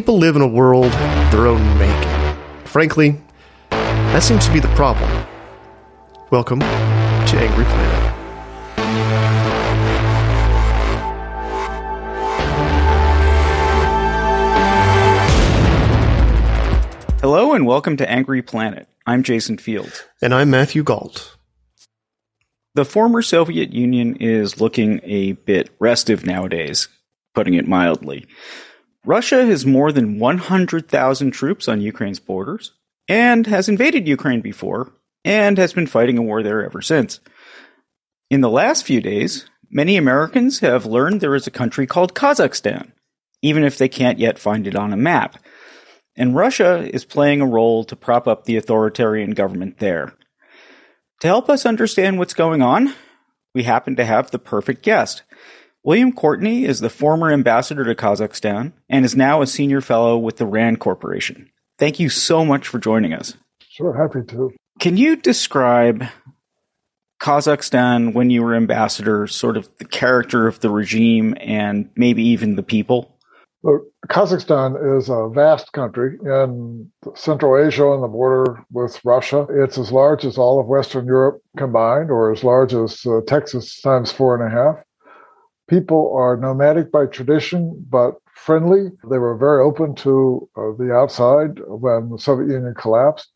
People live in a world of their own making. Frankly, that seems to be the problem. Welcome to Angry Planet. Hello and welcome to Angry Planet. I'm Jason Fields. And I'm Matthew Gault. The former Soviet Union is looking a bit restive nowadays, putting it mildly. Russia has more than 100,000 troops on Ukraine's borders and has invaded Ukraine before and has been fighting a war there ever since. In the last few days, many Americans have learned there is a country called Kazakhstan, even if they can't yet find it on a map. And Russia is playing a role to prop up the authoritarian government there. To help us understand what's going on, we happen to have the perfect guest. William Courtney is the former ambassador to Kazakhstan and is now a senior fellow with the RAND Corporation. Thank you so much for joining us. Sure, happy to. Can you describe Kazakhstan when you were ambassador, sort of the character of the regime and maybe even the people? Look, Kazakhstan is a vast country in Central Asia on the border with Russia. It's as large as all of Western Europe combined, or as large as uh, Texas times four and a half. People are nomadic by tradition, but friendly. They were very open to uh, the outside when the Soviet Union collapsed.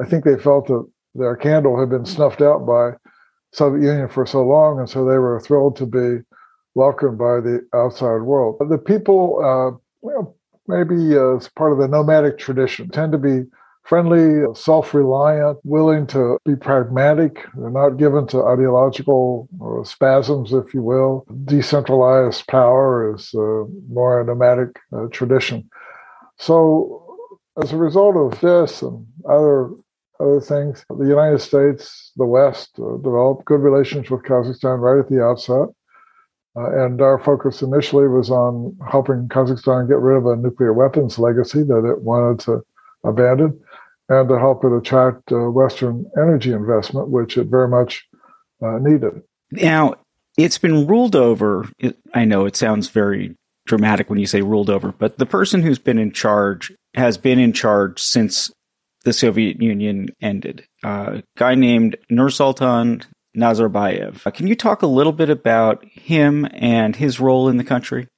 I think they felt that their candle had been snuffed out by Soviet Union for so long, and so they were thrilled to be welcomed by the outside world. The people, uh, well, maybe uh, as part of the nomadic tradition, tend to be friendly, self reliant, willing to be pragmatic. They're not given to ideological uh, spasms, if you will. Decentralized power is uh, more a nomadic uh, tradition. So, as a result of this and other other things, the United States, the West, uh, developed good relations with Kazakhstan right at the outset. Uh, and our focus initially was on helping Kazakhstan get rid of a nuclear weapons legacy that it wanted to abandon and to help it attract uh, Western energy investment, which it very much uh, needed. Now, it's been ruled over. I know it sounds very dramatic when you say ruled over, but the person who's been in charge has been in charge since the Soviet Union ended. Uh, a guy named Nursultan Nazarbayev. Uh, can you talk a little bit about him and his role in the country?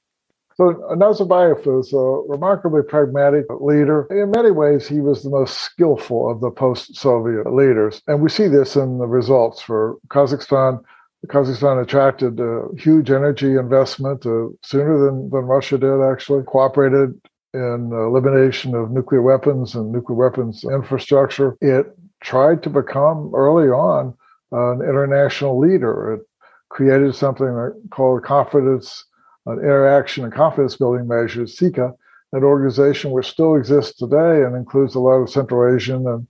So Nazarbayev was a remarkably pragmatic leader. In many ways, he was the most skillful of the post-Soviet leaders. And we see this in the results for Kazakhstan. Kazakhstan attracted huge energy investment uh, sooner than, than Russia did, actually, cooperated in elimination of nuclear weapons and nuclear weapons infrastructure. It tried to become early on an international leader. It created something called confidence, interaction and confidence building measures, CICA, an organization which still exists today and includes a lot of Central Asian and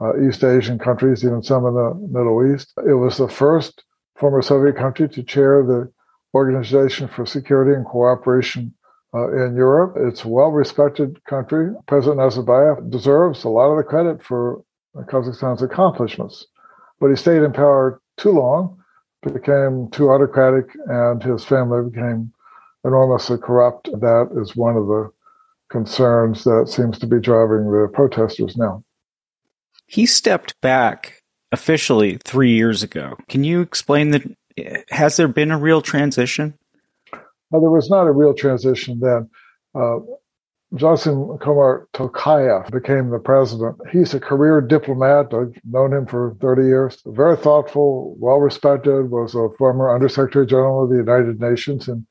uh, East Asian countries, even some in the Middle East. It was the first former Soviet country to chair the Organization for Security and Cooperation uh, in Europe. It's a well respected country. President Nazarbayev deserves a lot of the credit for Kazakhstan's accomplishments but he stayed in power too long, became too autocratic, and his family became enormously corrupt. That is one of the concerns that seems to be driving the protesters now. He stepped back officially three years ago. Can you explain that? Has there been a real transition? Well, there was not a real transition then. Uh, Kassym-Jomart Tokayev became the president. He's a career diplomat. I've known him for 30 years. Very thoughtful, well respected, was a former Undersecretary General of the United Nations in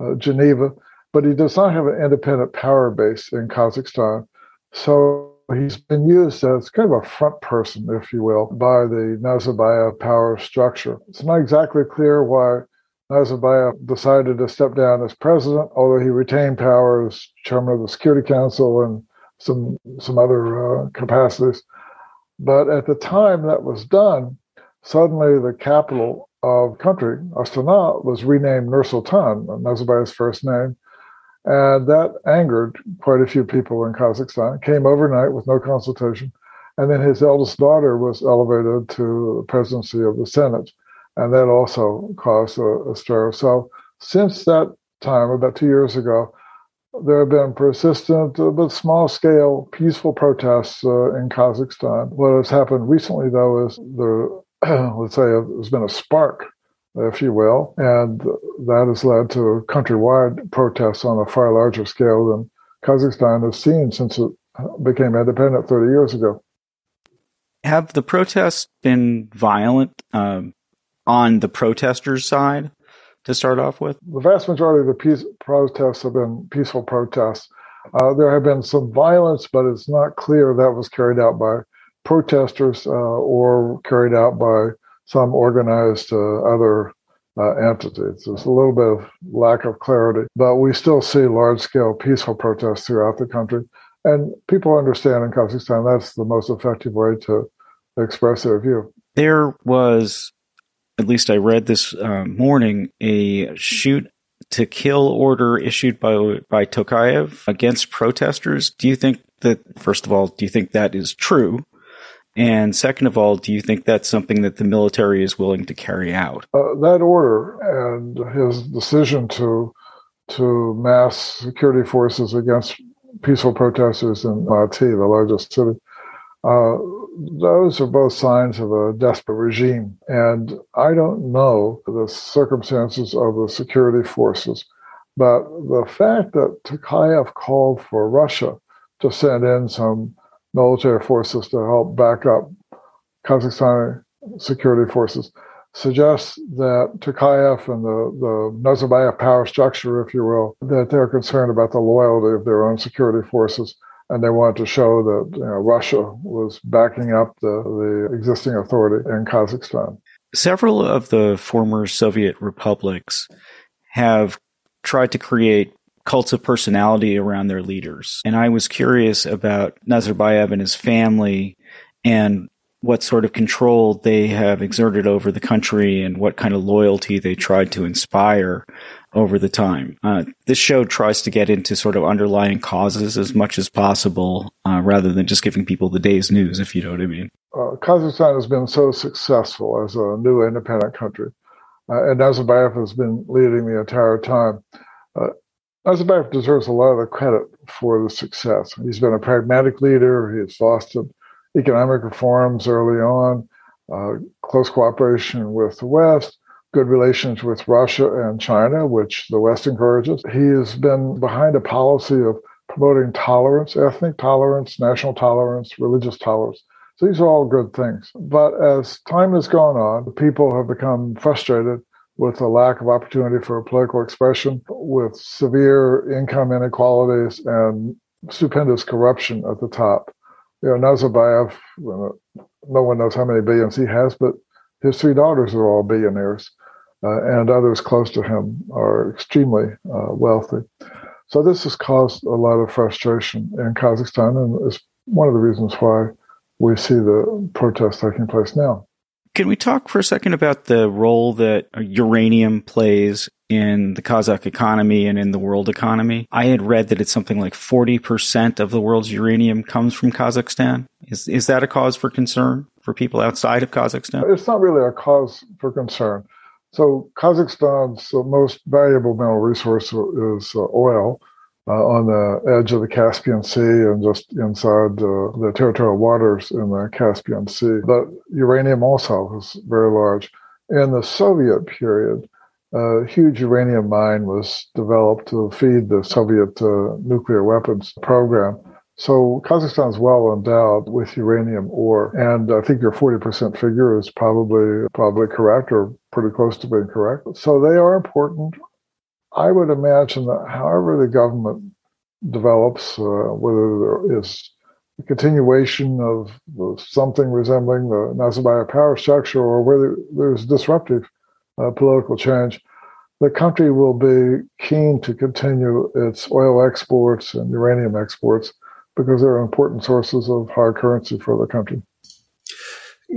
uh, Geneva, but he does not have an independent power base in Kazakhstan. So he's been used as kind of a front person, if you will, by the Nazarbayev power structure. It's not exactly clear why Nazarbayev decided to step down as president, although he retained power as chairman of the Security Council and some some other uh, capacities. But at the time that was done, suddenly the capital of country, Astana, was renamed Nur Sultan, Nazarbayev's first name. And that angered quite a few people in Kazakhstan. Came overnight with no consultation. And then his eldest daughter was elevated to the presidency of the Senate and that also caused a, a stir. So since that time, about two years ago, there have been persistent uh, but small scale peaceful protests uh, in Kazakhstan. What has happened recently, though, is there, let's say, there's been a spark, if you will, and that has led to countrywide protests on a far larger scale than Kazakhstan has seen since it became independent 30 years ago. Have the protests been violent? Um, on the protesters' side to start off with? The vast majority of the peace protests have been peaceful protests. Uh, there have been some violence, but it's not clear that was carried out by protesters uh, or carried out by some organized uh, other uh, entities. There's a little bit of lack of clarity, but we still see large scale peaceful protests throughout the country. And people understand in Kazakhstan that's the most effective way to express their view. There was at least I read this uh, morning, a shoot to kill order issued by by Tokayev against protesters. Do you think that first of all, do you think that is true? And second of all, do you think that's something that the military is willing to carry out? Uh, that order and his decision to to mass security forces against peaceful protesters in Almaty, the largest city, uh, those are both signs of a desperate regime. And I don't know the circumstances of the security forces, but the fact that Tokayev called for Russia to send in some military forces to help back up Kazakhstani security forces suggests that Tokayev and the, the Nazarbayev power structure, if you will, that they're concerned about the loyalty of their own security forces and they wanted to show that you know, Russia was backing up the, the existing authority in Kazakhstan. Several of the former Soviet republics have tried to create cults of personality around their leaders. And I was curious about Nazarbayev and his family and what sort of control they have exerted over the country and what kind of loyalty they tried to inspire over the time. Uh, this show tries to get into sort of underlying causes as much as possible, uh, rather than just giving people the day's news, if you know what I mean. Uh, Kazakhstan has been so successful as a new independent country, uh, and Nazarbayev has been leading the entire time. Nazarbayev deserves a lot of the credit for the success. He's been a pragmatic leader. He's fostered economic reforms early on, uh, close cooperation with the West good relations with Russia and China, which the West encourages. He has been behind a policy of promoting tolerance, ethnic tolerance, national tolerance, religious tolerance. So these are all good things. But as time has gone on, people have become frustrated with a lack of opportunity for political expression, with severe income inequalities and stupendous corruption at the top. You know, Nazarbayev, no one knows how many billions he has, but his three daughters are all billionaires uh, and others close to him are extremely uh, wealthy. So this has caused a lot of frustration in Kazakhstan, and is one of the reasons why we see the protests taking place now. Can we talk for a second about the role that uranium plays in the Kazakh economy and in the world economy? I had read that it's something like 40% of the world's uranium comes from Kazakhstan. Is, is that a cause for concern for people outside of Kazakhstan? It's not really a cause for concern. So Kazakhstan's most valuable mineral resource is uh, oil on the edge of the Caspian Sea and just inside uh, the territorial waters in the Caspian Sea. But uranium also is very large. In the Soviet period, a huge uranium mine was developed to feed the Soviet uh, nuclear weapons program. So Kazakhstan is well endowed with uranium ore, and I think your 40% figure is probably probably correct or pretty close to being correct. So they are important. I would imagine that however the government develops, uh, whether there is a continuation of something resembling the Nazarbayev power structure or whether there's disruptive uh, political change, the country will be keen to continue its oil exports and uranium exports because they're important sources of hard currency for the country.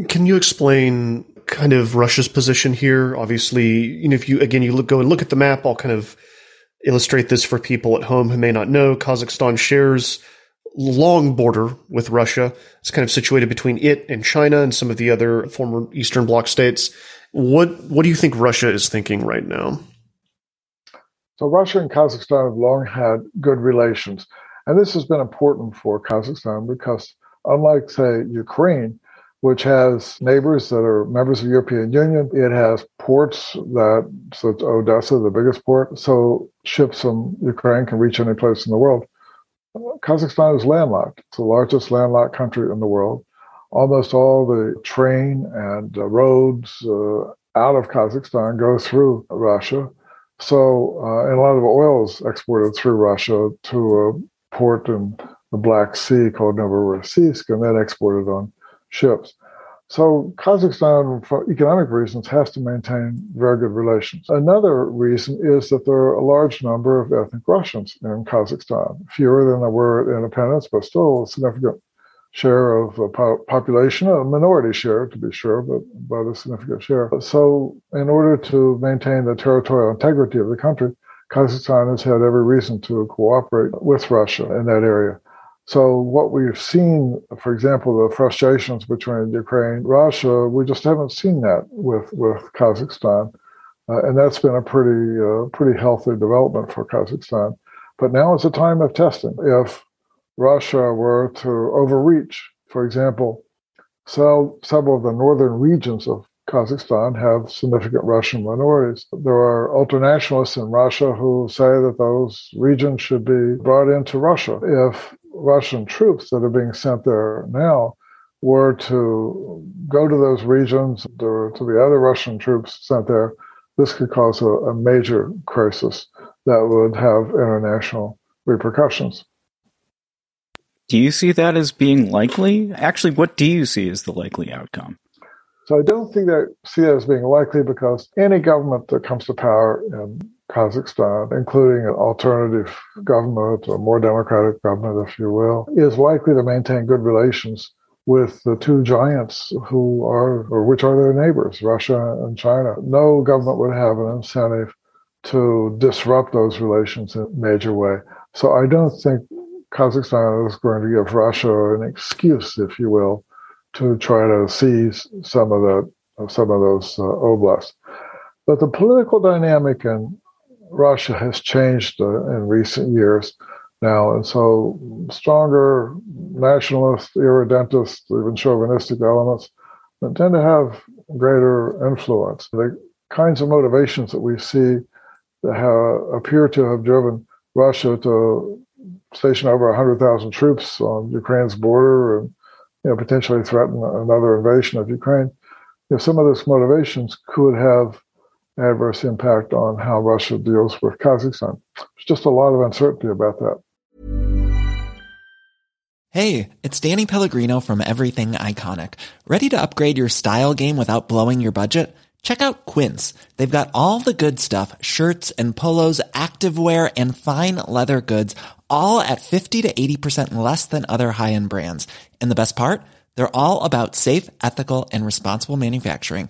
Can you explain kind of Russia's position here? Obviously, you know, if you again you look, go and look at the map, I'll kind of illustrate this for people at home who may not know. Kazakhstan shares long border with Russia. It's kind of situated between it and China and some of the other former Eastern Bloc states. What what do you think Russia is thinking right now? So Russia and Kazakhstan have long had good relations. And this has been important for Kazakhstan because, unlike, say, Ukraine, which has neighbors that are members of the European Union, it has ports that, so it's Odessa, the biggest port, so ships from Ukraine can reach any place in the world. Kazakhstan is landlocked. It's the largest landlocked country in the world. Almost all the train and uh, roads uh, out of Kazakhstan go through Russia. So, uh, and a lot of oil is exported through Russia to a port in the Black Sea called Novorossiysk and then exported on ships. So Kazakhstan, for economic reasons, has to maintain very good relations. Another reason is that there are a large number of ethnic Russians in Kazakhstan, fewer than there were at independence, but still a significant share of uh, po- population, a minority share to be sure, but but a significant share. So, in order to maintain the territorial integrity of the country, Kazakhstan has had every reason to cooperate with Russia in that area. So, what we've seen, for example, the frustrations between Ukraine Russia, we just haven't seen that with with Kazakhstan. Uh, and that's been a pretty uh, pretty healthy development for Kazakhstan. But now is a time of testing. If Russia were to overreach. For example, several of the northern regions of Kazakhstan have significant Russian minorities. There are ultranationalists in Russia who say that those regions should be brought into Russia. If Russian troops that are being sent there now were to go to those regions, to, to the other Russian troops sent there, this could cause a, a major crisis that would have international repercussions. Do you see that as being likely? Actually, what do you see as the likely outcome? So I don't think that see that as being likely because any government that comes to power in Kazakhstan, including an alternative government, a more democratic government, if you will, is likely to maintain good relations with the two giants who are, or which are their neighbors, Russia and China. No government would have an incentive to disrupt those relations in a major way. So I don't think Kazakhstan is going to give Russia an excuse, if you will, to try to seize some of the some of those uh, oblasts. But the political dynamic in Russia has changed uh, in recent years now, and so stronger nationalist, irredentist, even chauvinistic elements tend to have greater influence. The kinds of motivations that we see that have, appear to have driven Russia to station over 100,000 troops on Ukraine's border and you know, potentially threaten another invasion of Ukraine. Some of those motivations could have adverse impact on how Russia deals with Kazakhstan. There's just a lot of uncertainty about that. Hey, it's Danny Pellegrino from Everything Iconic. Ready to upgrade your style game without blowing your budget? Check out Quince. They've got all the good stuff shirts and polos, activewear, and fine leather goods all at 50 to 80% less than other high-end brands. And the best part? They're all about safe, ethical, and responsible manufacturing.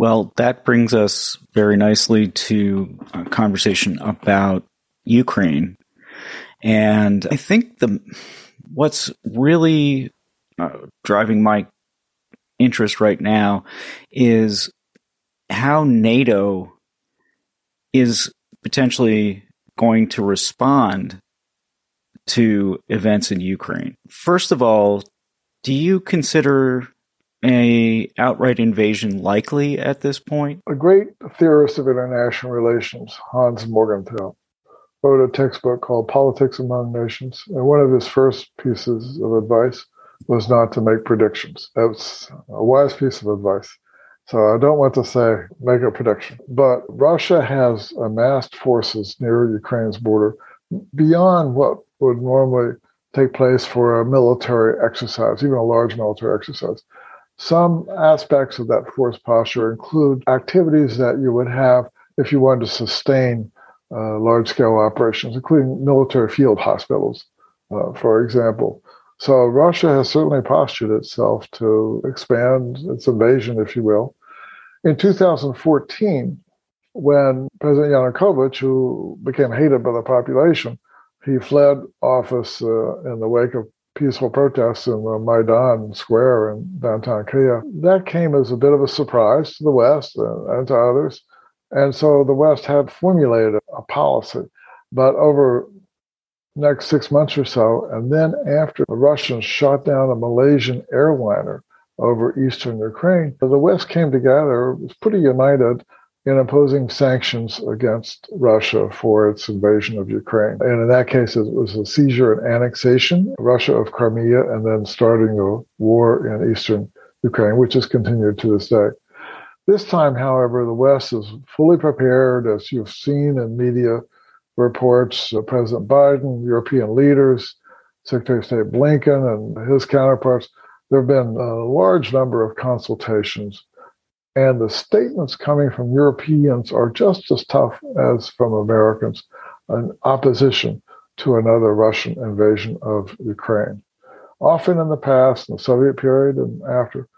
Well, that brings us very nicely to a conversation about Ukraine. And I think the what's really uh, driving my interest right now is how NATO is potentially going to respond to events in Ukraine. First of all, do you consider a outright invasion likely at this point? A great theorist of international relations, Hans Morgenthau, wrote a textbook called Politics Among Nations, and one of his first pieces of advice was not to make predictions. That's a wise piece of advice. So I don't want to say make a prediction, but Russia has amassed forces near Ukraine's border beyond what would normally take place for a military exercise, even a large military exercise. Some aspects of that force posture include activities that you would have if you wanted to sustain uh, large scale operations, including military field hospitals, uh, for example. So Russia has certainly postured itself to expand its invasion, if you will. In 2014, when President Yanukovych, who became hated by the population, he fled office uh, in the wake of peaceful protests in the Maidan Square in downtown Kiev. That came as a bit of a surprise to the West and, to others. And so the West had formulated a policy. But over next six months or so, and then after the Russians shot down a Malaysian airliner over eastern Ukraine, the West came together, it was pretty united in imposing sanctions against Russia for its invasion of Ukraine. And in that case, it was a seizure and annexation, Russia of Crimea, and then starting a war in eastern Ukraine, which has continued to this day. This time, however, the West is fully prepared, as you've seen in media reports. Uh, President Biden, European leaders, Secretary of State Blinken, and his counterparts. There have been a large number of consultations and the statements coming from Europeans are just as tough as from Americans in opposition to another Russian invasion of Ukraine. Often in the past, in the Soviet period and after,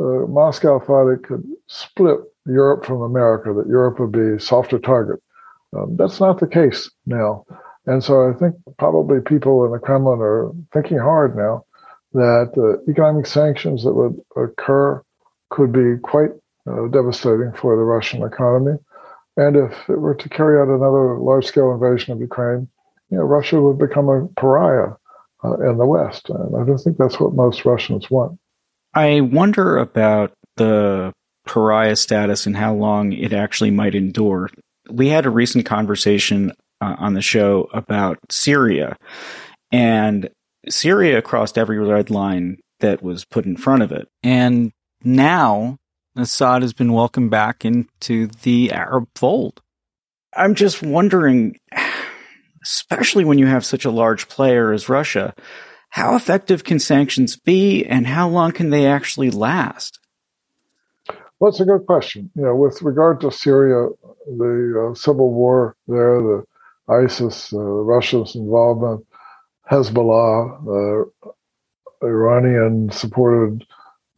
uh, Moscow thought it could split Europe from America, that Europe would be a softer target. Um, that's not the case now. And so I think probably people in the Kremlin are thinking hard now that uh, economic sanctions that would occur could be quite uh, devastating for the Russian economy. And if it were to carry out another large scale invasion of Ukraine, you know, Russia would become a pariah uh, in the West. And I don't think that's what most Russians want. I wonder about the pariah status and how long it actually might endure. We had a recent conversation uh, on the show about Syria, and Syria crossed every red line that was put in front of it. And now Assad has been welcomed back into the Arab fold. I'm just wondering, especially when you have such a large player as Russia, how effective can sanctions be and how long can they actually last? Well, it's a good question. You know, with regard to Syria, the uh, civil war there, the ISIS, uh, Russia's involvement, Hezbollah, uh, Iranian supported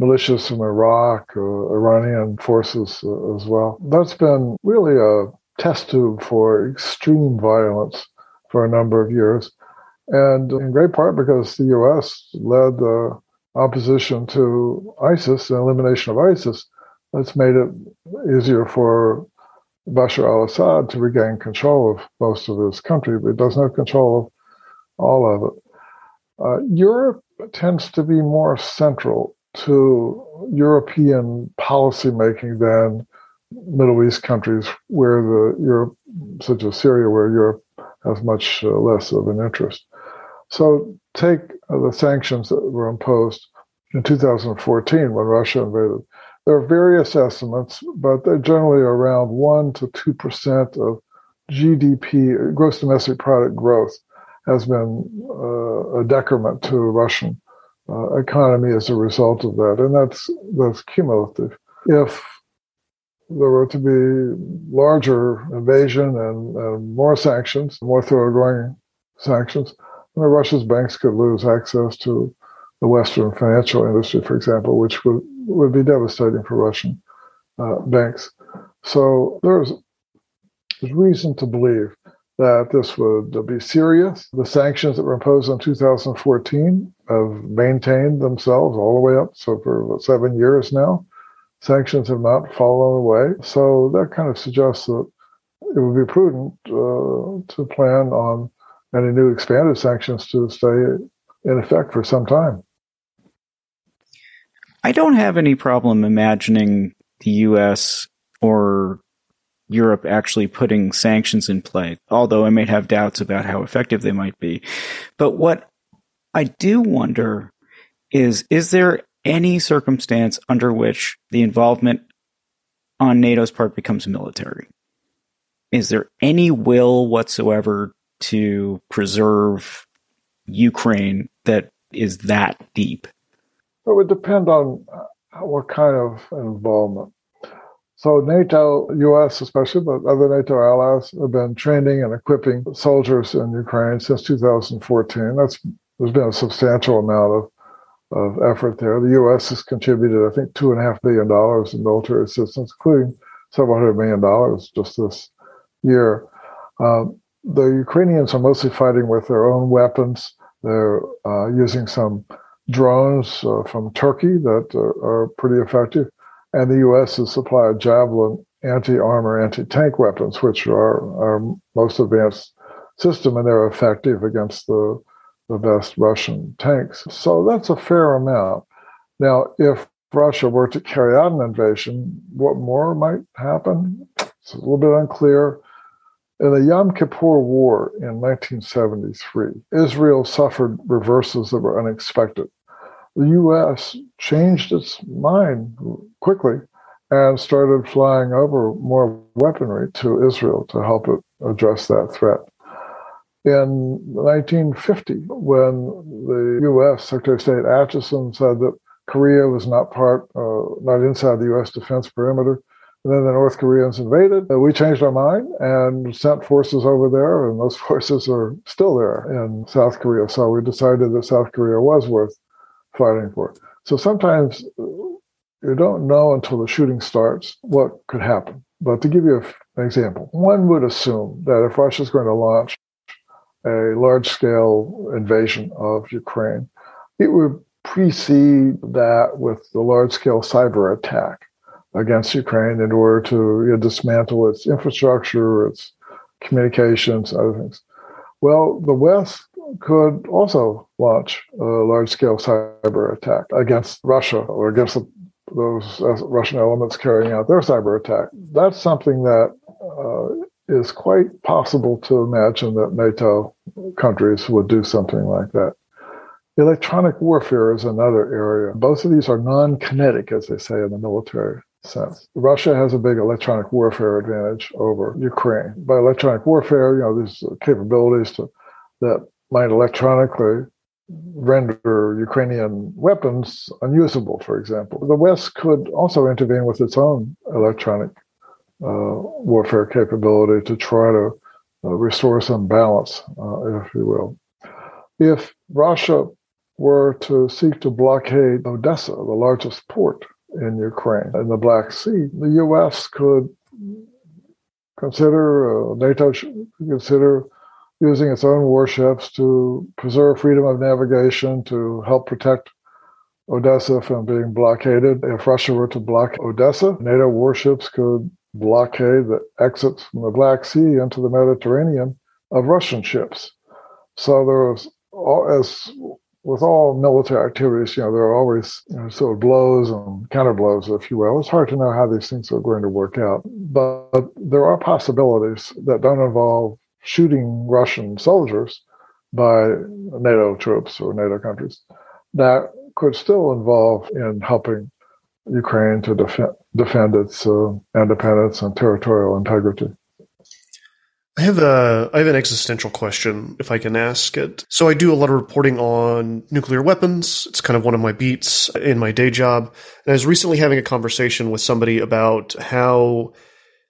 militias from Iraq, uh, Iranian forces uh, as well. That's been really a test tube for extreme violence for a number of years. And in great part because the U.S. led the opposition to ISIS and elimination of ISIS, that's made it easier for Bashar al Assad to regain control of most of his country, but he doesn't have control of all of it. Uh, Europe tends to be more central to European policymaking than Middle East countries where the Europe, such as Syria, where Europe has much uh, less of an interest. So take uh, the sanctions that were imposed in 2014 when Russia invaded. There are various estimates, but they're generally around one to two percent of GDP, gross domestic product growth, has been uh, a decrement to Russian uh, economy as a result of that, and that's that's cumulative. If there were to be larger invasion and, and more sanctions, more thoroughgoing sanctions, Russia's banks could lose access to the Western financial industry, for example, which would, would be devastating for Russian uh, banks. So there's, there's reason to believe that this would be serious. The sanctions that were imposed in 2014 have maintained themselves all the way up. So for what, seven years now, sanctions have not fallen away. So that kind of suggests that it would be prudent uh, to plan on any new expanded sanctions to stay in effect for some time. I don't have any problem imagining the U.S. or Europe actually putting sanctions in play, although I may have doubts about how effective they might be. But what I do wonder is, is there any circumstance under which the involvement on NATO's part becomes military? Is there any will whatsoever to preserve Ukraine that is that deep? It would depend on what kind of involvement. So NATO, U.S. especially, but other NATO allies have been training and equipping soldiers in Ukraine since 2014. That's there's been a substantial amount of of effort there. The U.S. has contributed, I think, two and a half billion dollars in military assistance, including several hundred million dollars just this year. Um, the Ukrainians are mostly fighting with their own weapons. They're uh, using some drones uh, from Turkey that are, are, pretty effective. And the U.S. has supplied Javelin anti armor, anti tank weapons, which are our most advanced system, and they're effective against the, the best Russian tanks. So that's a fair amount. Now, if Russia were to carry out an invasion, what more might happen? It's a little bit unclear. In the Yom Kippur War in 1973, Israel suffered reverses that were unexpected. The U.S. changed its mind quickly and started flying over more weaponry to Israel to help it address that threat. In 1950, when the U.S. Secretary of State Acheson said that Korea was not part, uh, not inside the U.S. defense perimeter, and then the North Koreans invaded. Uh, we changed our mind and sent forces over there, and those forces are still there in South Korea. So we decided that South Korea was worth fighting for. So sometimes uh, you don't know until the shooting starts what could happen. But to give you an example, one would assume that if Russia is going to launch a large scale invasion of Ukraine, it would precede that with the large scale cyber attack against Ukraine in order to you know, dismantle its infrastructure, its communications, other things. Well, the West could also launch a large scale cyber attack against Russia or against the, those uh, Russian elements carrying out their cyber attack. That's something that uh, is quite possible to imagine that NATO countries would do something like that. Electronic warfare is another area. Both of these are non kinetic, as they say in the military sense. Russia has a big electronic warfare advantage over Ukraine. By electronic warfare, you know, there's capabilities to, that might electronically render Ukrainian weapons unusable, for example. The West could also intervene with its own electronic uh, warfare capability to try to uh, restore some balance, uh, if you will. If Russia were to seek to blockade Odessa, the largest port in Ukraine in the Black Sea, the U.S. could consider, uh, NATO should consider using its own warships to preserve freedom of navigation, to help protect Odessa from being blockaded. If Russia were to block Odessa, NATO warships could blockade the exits from the Black Sea into the Mediterranean of Russian ships. So there was, as with all military activities, you know, there are always you know, sort of blows and counterblows, if you will. It's hard to know how these things are going to work out, but there are possibilities that don't involve shooting Russian soldiers by NATO troops or NATO countries that could still involve in helping Ukraine to defend, defend its uh, independence and territorial integrity. I have a I have an existential question if I can ask it. So I do a lot of reporting on nuclear weapons. It's kind of one of my beats in my day job. And I was recently having a conversation with somebody about how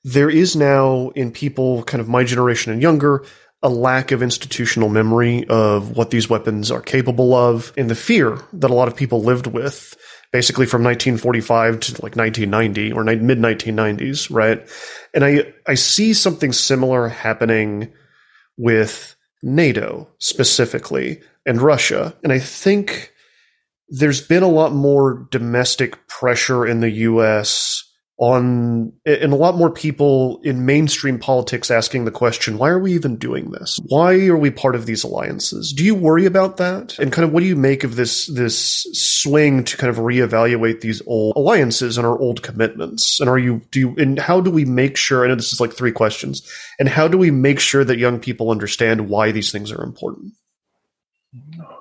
there is now in people kind of my generation and younger a lack of institutional memory of what these weapons are capable of and the fear that a lot of people lived with basically from 1945 to like 1990 or mid 1990s, right? And I I see something similar happening with NATO specifically and Russia, and I think there's been a lot more domestic pressure in the U.S on and a lot more people in mainstream politics asking the question why are we even doing this? Why are we part of these alliances? Do you worry about that? And kind of what do you make of this this swing to kind of reevaluate these old alliances and our old commitments? And are you do you and how do we make sure i know this is like three questions and how do we make sure that young people understand why these things are important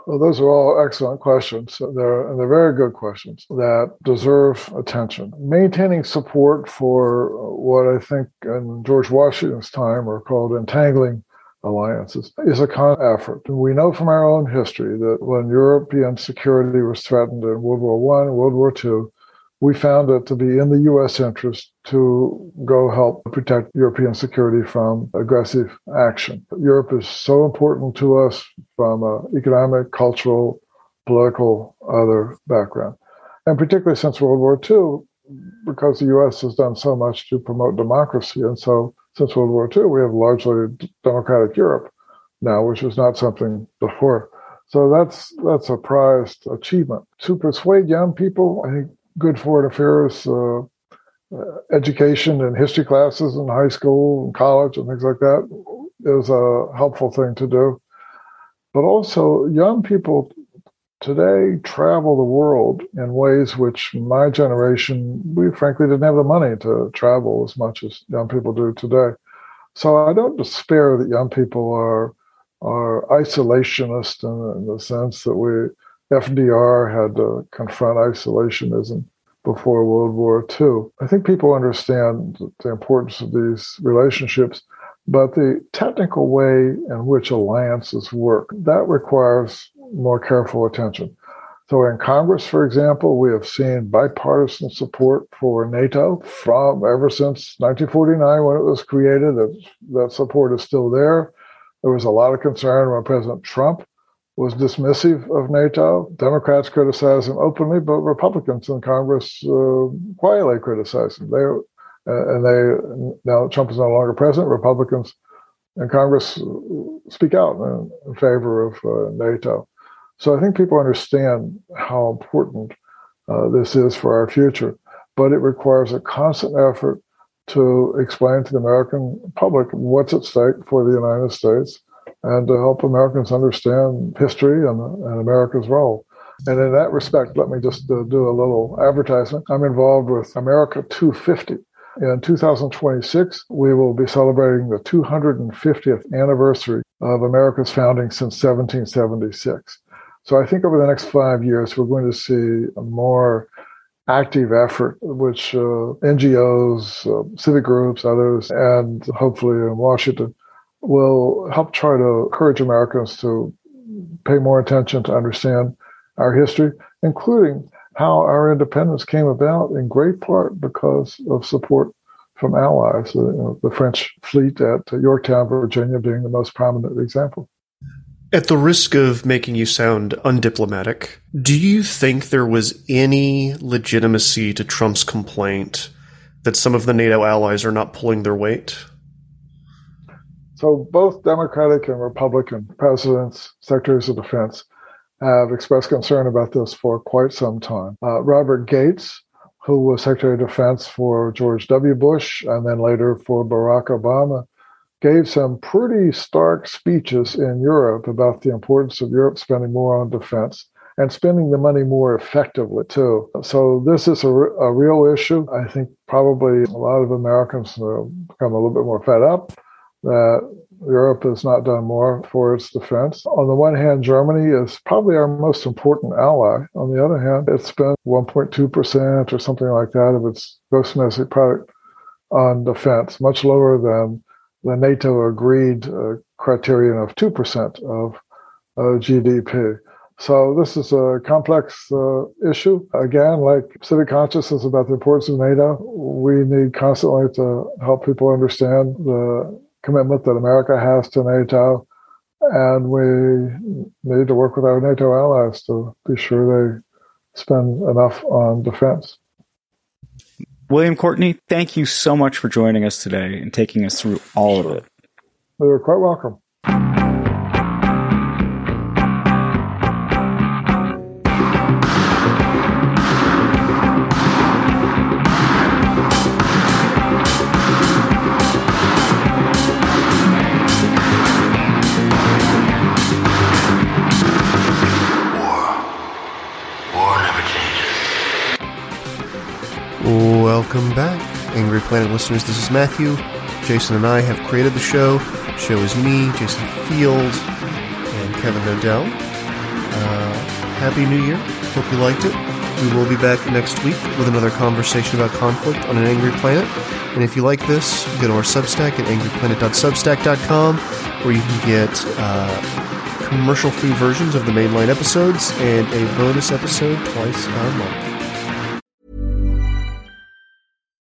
well, those are all excellent questions. They're, and they're very good questions that deserve attention. Maintaining support for what I think in George Washington's time are called entangling alliances is a constant effort. We know from our own history that when European security was threatened in World War One, World War Two, we found it to be in the U.S. interest to go help protect European security from aggressive action. Europe is so important to us from an economic, cultural, political, other background. And particularly since World War II, because the U.S. has done so much to promote democracy. And so since World War II, we have largely democratic Europe now, which was not something before. So that's that's a prized achievement. To persuade young people, I think good foreign affairs uh, uh, education and history classes in high school and college and things like that is a helpful thing to do. But also, young people today travel the world in ways which my generation, we frankly didn't have the money to travel as much as young people do today. So I don't despair that young people are are isolationist in, in the sense that we FDR had to confront isolationism before World War II. I think people understand the importance of these relationships, but the technical way in which alliances work, that requires more careful attention. So in Congress, for example, we have seen bipartisan support for NATO from ever since 1949 when it was created. That, that support is still there. There was a lot of concern when President Trump was dismissive of NATO. Democrats criticized him openly, but Republicans in Congress uh, quietly criticized him. They uh, and they now Trump is no longer president. Republicans in Congress speak out in, in favor of uh, NATO. So I think people understand how important uh, this is for our future, but it requires a constant effort to explain to the American public what's at stake for the United States and to help Americans understand history and, and America's role. And in that respect, let me just uh, do a little advertisement. I'm involved with America 250. In 2026, we will be celebrating the 250th anniversary of America's founding since 1776. So I think over the next five years, we're going to see a more active effort, which uh, NGOs, uh, civic groups, others, and hopefully in Washington will help try to encourage Americans to pay more attention to understand our history, including how our independence came about in great part because of support from allies, uh, you know, the French fleet at Yorktown, Virginia being the most prominent example. At the risk of making you sound undiplomatic, do you think there was any legitimacy to Trump's complaint that some of the NATO allies are not pulling their weight? So both Democratic and Republican presidents, secretaries of defense, have expressed concern about this for quite some time. Uh, Robert Gates, who was Secretary of Defense for George W. Bush and then later for Barack Obama, gave some pretty stark speeches in Europe about the importance of Europe spending more on defense and spending the money more effectively too. So this is a, a real issue. I think probably a lot of Americans have become a little bit more fed up that Europe has not done more for its defense. On the one hand, Germany is probably our most important ally. On the other hand, it spent 1.2% or something like that of its gross domestic product on defense, much lower than the NATO agreed uh, criterion of 2% of uh, GDP. So this is a complex uh, issue. Again, like civic consciousness about the importance of NATO, we need constantly to help people understand the commitment that America has to NATO, and we need to work with our NATO allies to be sure they spend enough on defense. William Courtney, thank you so much for joining us today and taking us through all of it. You're quite welcome. Welcome back, Angry Planet listeners. This is Matthew. Jason and I have created the show. The show is me, Jason Field, and Kevin Knodell. Uh, Happy New Year. Hope you liked it. We will be back next week with another conversation about conflict on an angry planet. And if you like this, go to our Substack at angryplanet.substack.com where you can get uh, commercial free versions of the mainline episodes and a bonus episode twice a month.